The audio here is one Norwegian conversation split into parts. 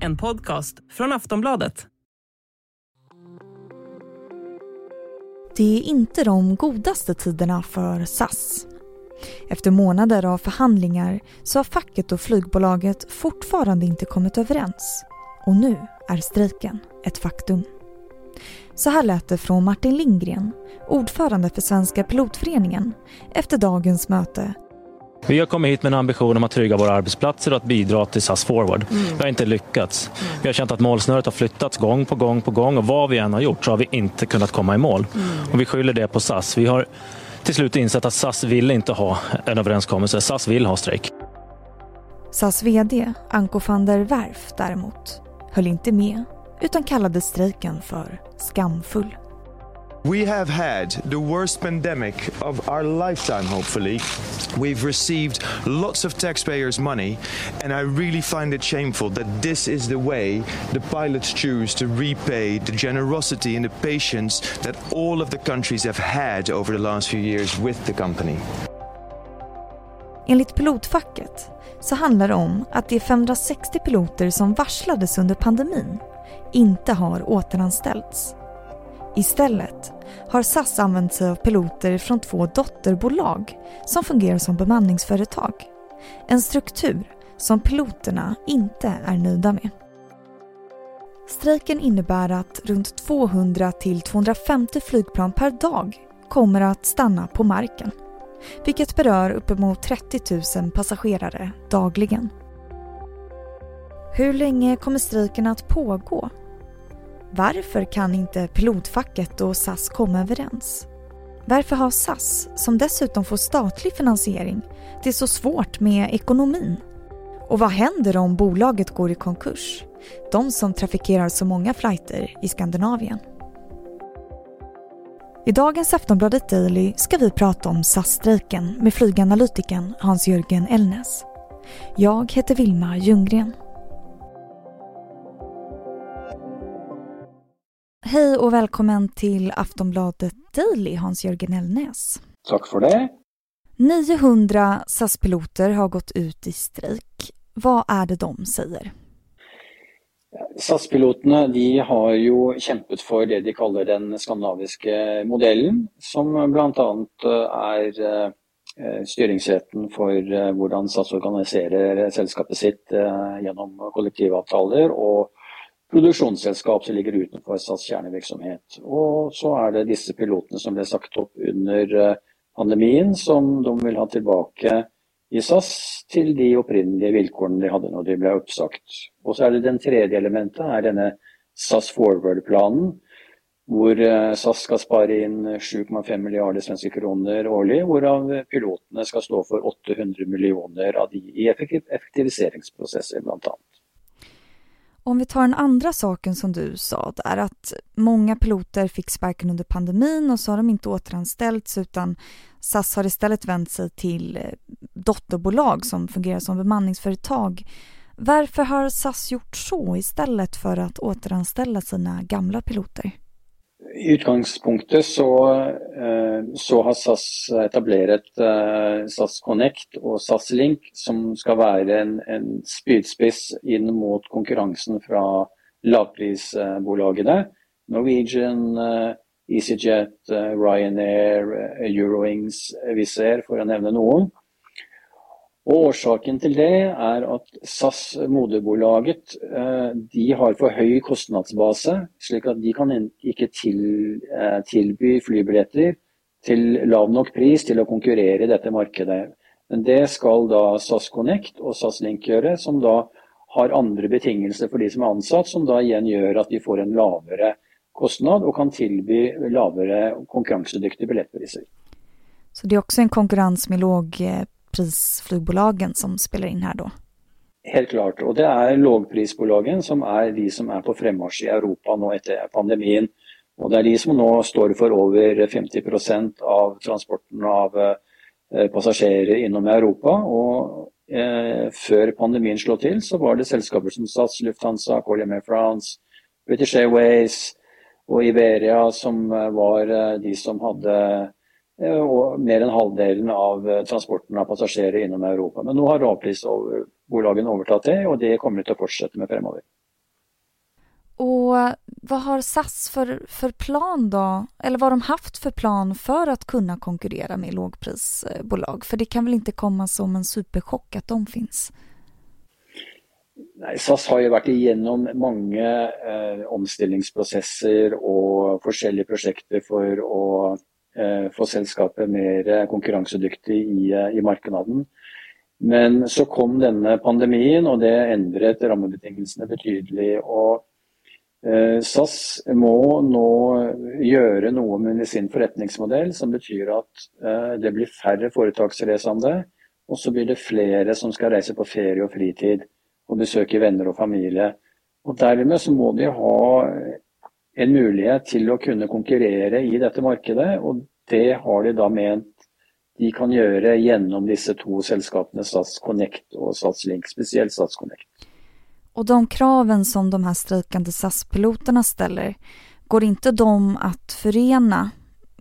En podcast från Aftonbladet. Det är inte de godaste tiderna för SAS. Efter månader av förhandlingar så har facket och flygbolaget fortfarande inte kommit överens. Och nu är strejken ett faktum. Så här lät det från Martin Lindgren, ordförande för Svenska pilotföreningen, efter dagens möte vi har kommit hit med en ambition om att trygga våra arbetsplatser och att bidra till SAS Forward. Mm. Vi har inte lyckats. Mm. Vi har känt att målsnöret har flyttats gång på gång på gång och vad vi än har gjort så har vi inte kunnat komma i mål. Mm. Och vi skyller det på SAS. Vi har till slut insett att SAS vill inte ha en överenskommelse. SAS vill ha strejk. SAS VD Anko van der Werf däremot höll inte med utan kallade strejken för skamfull. We have had the worst pandemic of our lifetime, hopefully. We've received lots of taxpayers' money, and I really find it shameful that this is the way the pilots choose to repay the generosity and the patience that all of the countries have had over the last few years with the company. Enligt pilotfacket så handlar det om att de 560 piloter som varslades under pandemin inte har återanställts. Istället har SAS använt sig av piloter från två dotterbolag som fungerar som bemanningsföretag. En struktur som piloterna inte är nöjda med. Strejken innebär att runt 200 till 250 flygplan per dag kommer att stanna på marken. Vilket berör uppemot 30 000 passagerare dagligen. Hur länge kommer strejken att pågå? Varför kan inte pilotfacket och SAS komma överens? Varför har SAS, som dessutom får statlig finansiering, det så svårt med ekonomin? Och vad händer om bolaget går i konkurs? De som trafikerar så många flighter i Skandinavien. I dagens Aftonbladet Daily ska vi prata om SAS-strejken med flyganalytikern Hans-Jörgen Elnes. Jag heter Vilma Ljunggren. Hej och välkommen till Aftonbladet Daily, Hans-Jörgen Elnäs. Tack för det. 900 SAS-piloter har gått ut i strejk. Vad är det de säger? SAS-pilotene de har jo kjempet for det de kaller den skandinaviske modellen, som bl.a. er eh, styringsretten for eh, hvordan SAS organiserer selskapet sitt eh, gjennom kollektivavtaler og produksjonsselskap som ligger utenfor SAS kjernevirksomhet. Og så er det disse pilotene som ble sagt opp under eh, pandemien, som de vil ha tilbake i SAS til de opprinnelige vilkårene de hadde når de ble oppsagt. Og så er det den tredje elementet, er denne SAS Forward-planen. Hvor eh, SAS skal spare inn 7,5 milliarder svenske kroner årlig, hvorav pilotene skal stå for 800 millioner av de i effektiviseringsprosesser, bl.a. Om vi tar den andra saken som du sa där att många piloter fick sparken under pandemin och så har de inte återanställts utan SAS har istället vänt sig till eh, dotterbolag som fungerar som bemanningsföretag. Varför har SAS gjort så istället för att återanställa sina gamla piloter? I utgangspunktet så, eh, så, har SAS etablert eh, SAS Connect og SAS Link, som skal være en, en spydspiss inn mot konkurransen fra lavprisbolagene. Norwegian, eh, EasyJet, Ryanair, Eurowings, Wizz Air, for å nevne noen. Og Årsaken til det er at SAS, moderbolaget, eh, de har for høy kostnadsbase, slik at de kan ikke eh, tilby flybilletter til lav nok pris til å konkurrere i dette markedet. Men det skal da SAS Connect og SAS Link gjøre, som da har andre betingelser for de som er ansatt, som da igjen gjør at de får en lavere kostnad og kan tilby lavere konkurransedyktige billettpriser. Så det er også en konkurranse med lav lågprisflygbolagen som spiller inn her da? Helt klart. Og det er lågprisbolagen som er de som er på fremmarsj i Europa nå etter pandemien. Og det er de som nå står for over 50% av transporten av eh, passasjerer innom Europa. Og eh, før pandemien slo til, så var det selskaper som SAS, Lufthansa, Collier Air France, British Airways og Iberia som eh, var eh, de som hadde og mer enn halvdelen av transporten av passasjerer innom Europa. Men nå har lavprisbolagene overtatt det, og det kommer de til å fortsette med fremover. Og hva har SAS for, for, plan da, eller hva har de hatt for plan for å kunne konkurrere med lågprisbolag? For det kan vel ikke komme som en supersjokk at de finnes? Nei, SAS har jo vært igjennom mange eh, omstillingsprosesser og forskjellige prosjekter for å eh, få selskapet mer konkurransedyktig i, eh, i markedet. Men så kom denne pandemien, og det endret rammebetingelsene betydelig. og eh, SAS må nå gjøre noe med sin forretningsmodell, som betyr at eh, det blir færre foretaksreisende, og så blir det flere som skal reise på ferie og fritid og besøke venner og familie. Og Dermed så må de ha en mulighet til å kunne konkurrere i dette markedet, og det har de da ment de kan gjøre gjennom disse to selskapene, SatsConnect og SatsLink, spesielt SatsConnect. Og de kravene som de her streikende SAS-pilotene stiller, går ikke de å forene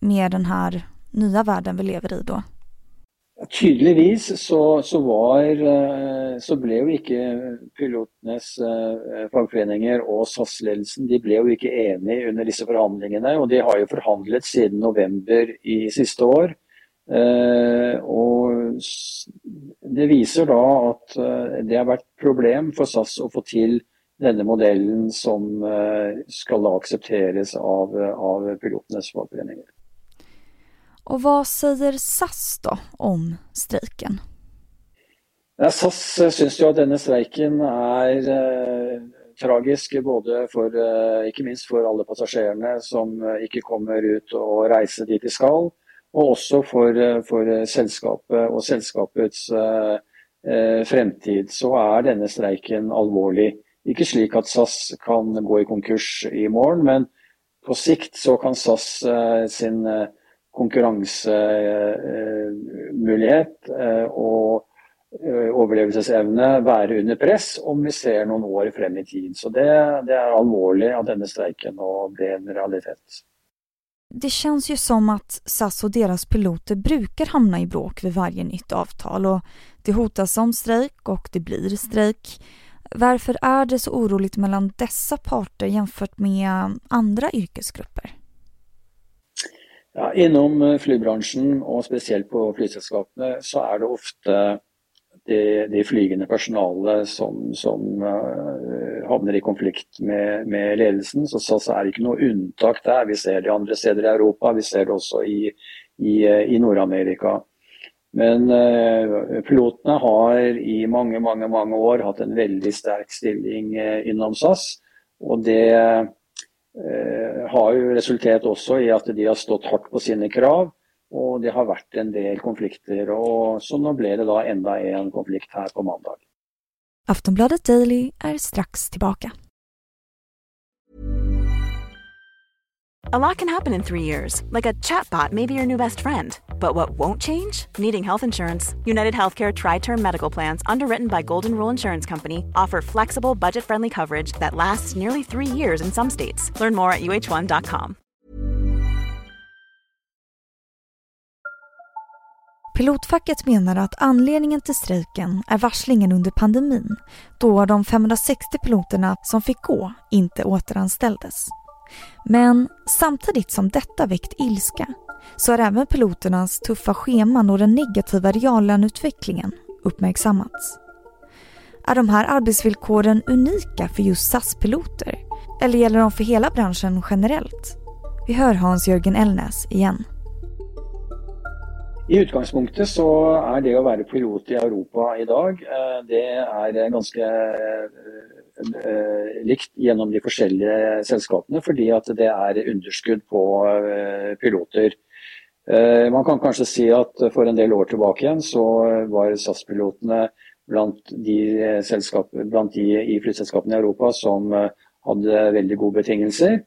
med den her nye verden vi lever i da? Tydeligvis så, så, var, eh, så, ble jo ikke pilotenes eh, fagforeninger og SAS-ledelsen de ble jo ikke enige under disse forhandlingene. Og de har jo forhandlet siden november i siste år. Eh, og det viser da at det har vært problem for SAS å få til denne modellen som skal da aksepteres av, av pilotenes fagforeninger. Og hva sier SAS da om streiken? Ja, SAS syns jo at denne streiken er eh, tragisk både for, eh, ikke minst for alle passasjerene som eh, ikke kommer ut og reiser dit de skal, og også for, eh, for selskapet og selskapets eh, eh, fremtid. Så er denne streiken alvorlig. Ikke slik at SAS kan gå i konkurs i morgen, men på sikt så kan SAS sin konkurransemulighet eh, og eh, overlevelsesevne være under press om vi ser noen år frem i tid. Så det, det er alvorlig at denne streiken nå ble en realitet. Det känns ju som at SAS og deres piloter bruker hamna i bråk ved varje nytt avtal og det hotas om strejk og det blir strejk. Hvorfor er det så oroligt mellom disse parter jämfört med andre yrkesgrupper? Ja, innom eh, flybransjen, og spesielt på flyselskapene, så er det ofte de, de flygende personalet som, som uh, havner i konflikt med, med ledelsen. Så SAS er ikke noe unntak der. Vi ser det andre steder i Europa, vi ser det også i, i, eh, i Nord-Amerika. Men uh, pilotene har i mange, mange, mange år hatt en veldig sterk stilling uh, innom SAS. Og det har jo resultert også i at de har stått hardt på sine krav. Og det har vært en del konflikter. og Så nå ble det da enda en konflikt her på mandag. Aftonbladet Daily er straks tilbake. A lot can happen in three years, like a chatbot may be your new best friend. But what won't change? Needing health insurance. United Healthcare Tri Term Medical Plans, underwritten by Golden Rule Insurance Company, offer flexible, budget friendly coverage that lasts nearly three years in some states. Learn more at uh1.com. Pilotfacket menar att anledningen till strejken är varslingen under pandemin då de 560 piloterna som fick gå inte återanställdes. Men samtidigt som detta väckt ilska så har även piloternas tuffa scheman och den negativa reallöneutvecklingen uppmärksammats. Är de här arbetsvillkoren unika för just SAS-piloter? Eller gäller de för hela branschen generellt? Vi hör Hans-Jørgen Elnes igjen. I utgangspunktet så er det å være pilot i Europa i dag, eh, det er ganske eh, likt gjennom de forskjellige selskapene, fordi at det er underskudd på eh, piloter. Man kan kanskje si at for en del år tilbake igjen så var SAS-pilotene blant, blant de, i flyselskapene i Europa som hadde veldig gode betingelser.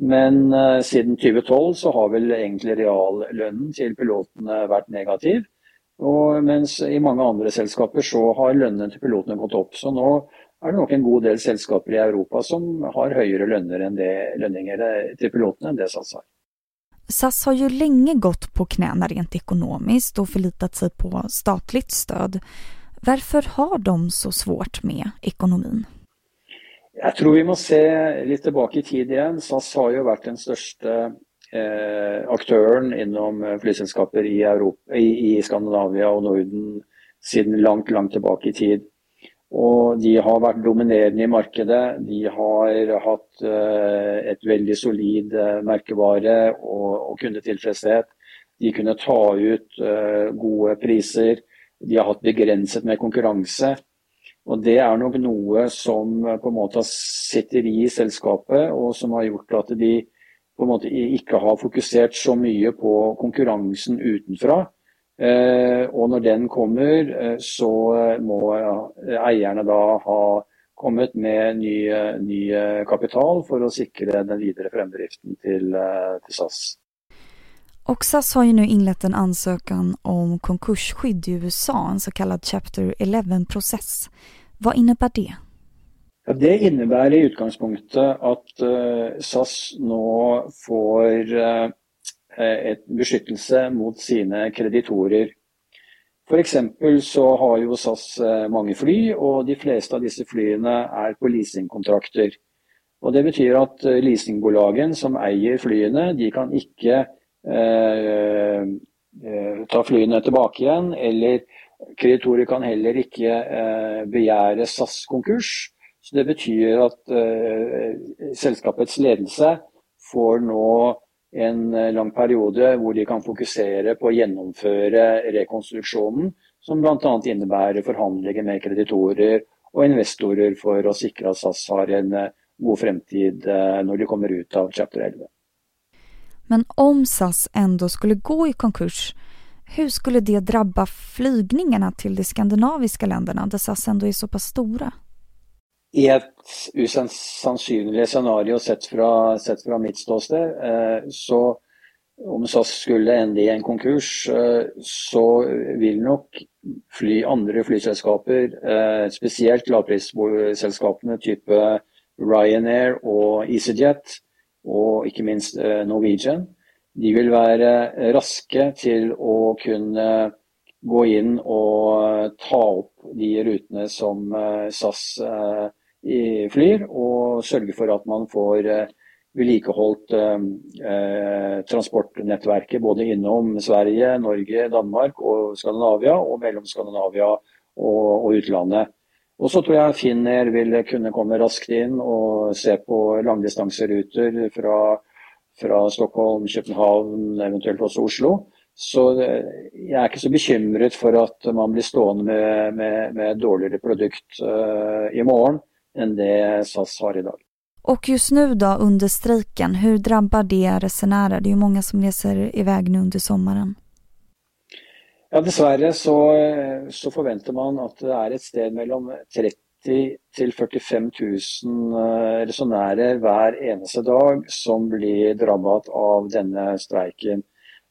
Men siden 2012 så har vel egentlig reallønnen til pilotene vært negativ. Og mens i mange andre selskaper så har lønnene til pilotene gått opp. Så nå er det nok en god del selskaper i Europa som har høyere lønner det, lønninger til pilotene enn det SAS har. SAS har jo lenge gått på knærne rent økonomisk og forlitet seg på statlig støtte. Hvorfor har de så svårt med ekonomin? Jeg tror vi må se litt tilbake i tid igjen. SAS har jo vært den største eh, aktøren innom eh, flyselskaper i, Europa, i, i, Skandinavia og Norden siden langt, langt tilbake i tid. Og de har vært dominerende i markedet. De har hatt eh, et veldig solid eh, merkevare og, og kundetilfredshet. De kunne ta ut eh, gode priser. De har hatt begrenset med konkurranse. Og Det er nok noe som på en måte sitter i selskapet, og som har gjort at de på en måte ikke har fokusert så mye på konkurransen utenfra. Eh, og når den kommer, eh, så må eierne da ha kommet med ny, ny kapital for å sikre den videre fremdriften til, til SAS. Og SAS har ju nu inlett en ansøkan om konkursskydd i USA, en så kallad Chapter 11-prosess. Hva innebærer det? Ja, det innebærer i utgangspunktet at uh, SAS nå får uh, et beskyttelse mot sine kreditorer. F.eks. så har jo SAS uh, mange fly, og de fleste av disse flyene er på leasingkontrakter. Og Det betyr at leasingbolagen som eier flyene, de kan ikke ta flyene tilbake igjen, eller Kreditorer kan heller ikke eh, begjære SAS konkurs. Så Det betyr at eh, selskapets ledelse får nå en eh, lang periode hvor de kan fokusere på å gjennomføre rekonstruksjonen, som bl.a. innebærer forhandlinger med kreditorer og investorer for å sikre at SAS har en god fremtid når de kommer ut av chapter 11. Men om SAS ändå skulle gå i konkurs, hvordan skulle det drabba flygningene til de skandinaviske landene, der SAS ändå er så pass stora? I et usannsynlig scenario sett fra, sett fra mitt ståsted, eh, så om SAS skulle ende i en konkurs, eh, så vil nok fly, andre flyselskaper, eh, spesielt lavprisselskapene type Ryanair og EasyJet, og ikke minst Norwegian, de vil være raske til å kunne gå inn og ta opp de rutene som SAS flyr, og sørge for at man får eh, vedlikeholdt transportnettverket både innom Sverige, Norge, Danmark og Skandinavia, og mellom Skandinavia og, og utlandet. Og så tror jeg Finner vil kunne komme raskt inn og se på langdistanseruter fra fra Stockholm, København, eventuelt også Oslo. Så jeg er ikke så bekymret for at man blir stående med, med, med dårligere produkt uh, i morgen enn det SAS har i dag. Och just nu då under strejken, hur drabbar det resenärer? Det är ju många som reser iväg nu under sommaren. Ja, dessverre så, så forventer man at det er et sted mellom 30 til 45 000 resonnærer hver eneste dag som blir drabbet av denne streiken.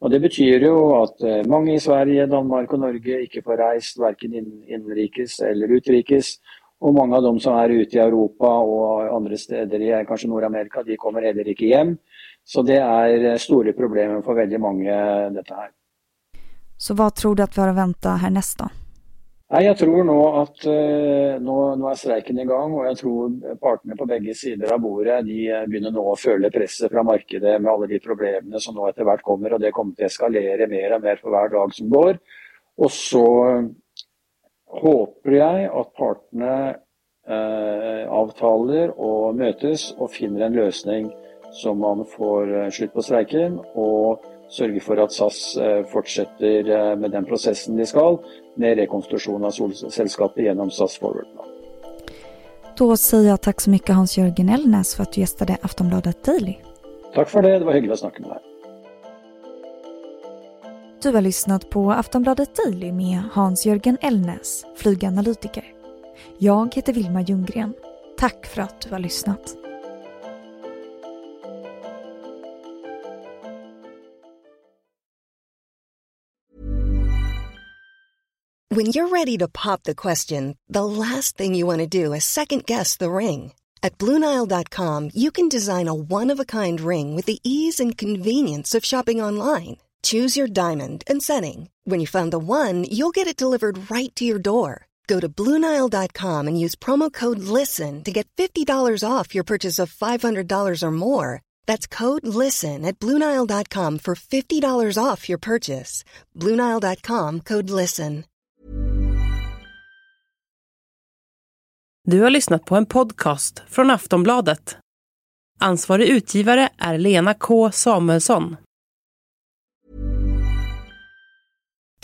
Og Det betyr jo at eh, mange i Sverige, Danmark og Norge ikke får reist verken innenriks eller utrikes. Og mange av dem som er ute i Europa og andre steder i kanskje Nord-Amerika, de kommer heller ikke hjem. Så det er eh, store problemer for veldig mange, dette her. Så hva tror du at vi har å vente her neste? Nei, Jeg tror nå at uh, nå, nå, er streiken i gang, og jeg tror partene på begge sider av bordet de eh, begynner nå å føle presset fra markedet med alle de problemene som nå etter hvert kommer. og Det kommer til å eskalere mer og mer for hver dag som går. Og så håper jeg at partene eh, avtaler og møtes og finner en løsning så man får slutt på streiken. og sørger for at SAS eh, fortsetter eh, med den prosessen de skal, med rekonstruksjon av selskapet gjennom SAS Forward. Da sier jeg takk så mye Hans-Jørgen Elnes for at du gjestet Aftonbladet Daily. Takk for det, det var hyggelig å snakke med deg. Du har lyssnat på Aftonbladet Daily med Hans-Jörgen Elnes, flyganalytiker. Jag heter Vilma Ljunggren. Tack för att du har lyssnat. When you're ready to pop the question, the last thing you want to do is second guess the ring. At Bluenile.com, you can design a one of a kind ring with the ease and convenience of shopping online. Choose your diamond and setting. When you find the one, you'll get it delivered right to your door. Go to Bluenile.com and use promo code LISTEN to get $50 off your purchase of $500 or more. That's code LISTEN at Bluenile.com for $50 off your purchase. Bluenile.com code LISTEN. Du har lyssnat på en podcast från Aftonbladet. Ansvarig utgivare är Lena K Samuelsson.